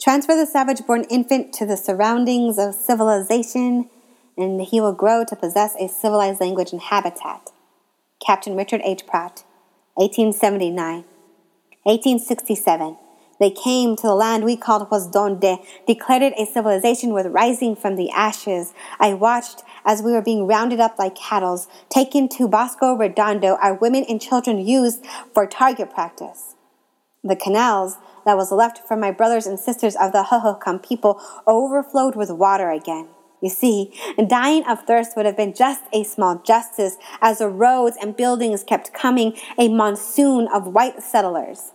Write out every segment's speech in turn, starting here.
Transfer the savage born infant to the surroundings of civilization, and he will grow to possess a civilized language and habitat. Captain Richard H. Pratt, 1879. 1867. They came to the land we called Donde, declared it a civilization with rising from the ashes. I watched as we were being rounded up like cattle, taken to Bosque Redondo, our women and children used for target practice. The canals that was left from my brothers and sisters of the Hohokam people overflowed with water again. You see, dying of thirst would have been just a small justice as the roads and buildings kept coming, a monsoon of white settlers.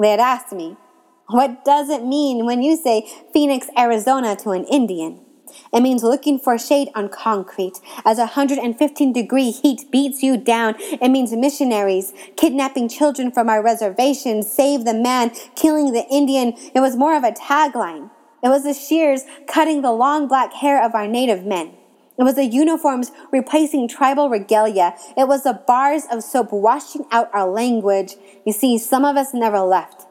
They had asked me, What does it mean when you say Phoenix, Arizona to an Indian? It means looking for shade on concrete. As 115 degree heat beats you down, it means missionaries kidnapping children from our reservation, save the man, killing the Indian. It was more of a tagline. It was the shears cutting the long black hair of our native men. It was the uniforms replacing tribal regalia. It was the bars of soap washing out our language. You see, some of us never left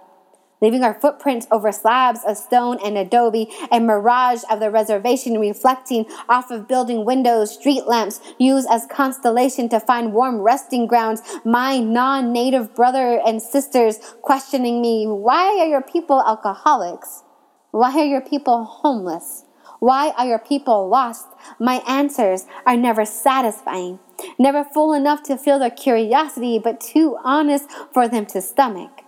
leaving our footprints over slabs of stone and adobe, a mirage of the reservation reflecting off of building windows, street lamps used as constellation to find warm resting grounds. My non-native brother and sisters questioning me, why are your people alcoholics? Why are your people homeless? Why are your people lost? My answers are never satisfying, never full enough to fill their curiosity, but too honest for them to stomach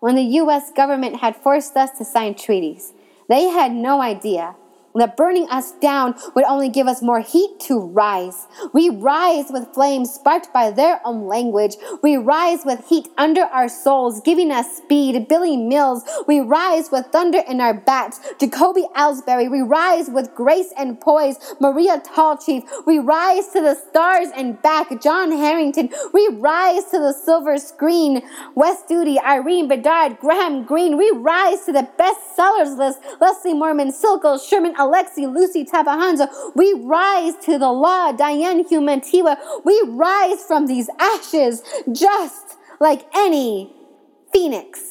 when the U.S. government had forced us to sign treaties. They had no idea that burning us down would only give us more heat to rise. We rise with flames sparked by their own language. We rise with heat under our souls, giving us speed. Billy Mills. We rise with thunder in our backs. Jacoby Ellsbury. We rise with grace and poise. Maria Tallchief. We rise to the stars and back. John Herrington. We rise to the silver screen. Wes Studi, Irene Bedard, Graham Greene. We rise to the best sellers list. Leslie Marmon, Silko, Sherman Alexie, Luci Tapahonso. We rise to the law, Diane Humetewa. We rise from these ashes just like any phoenix.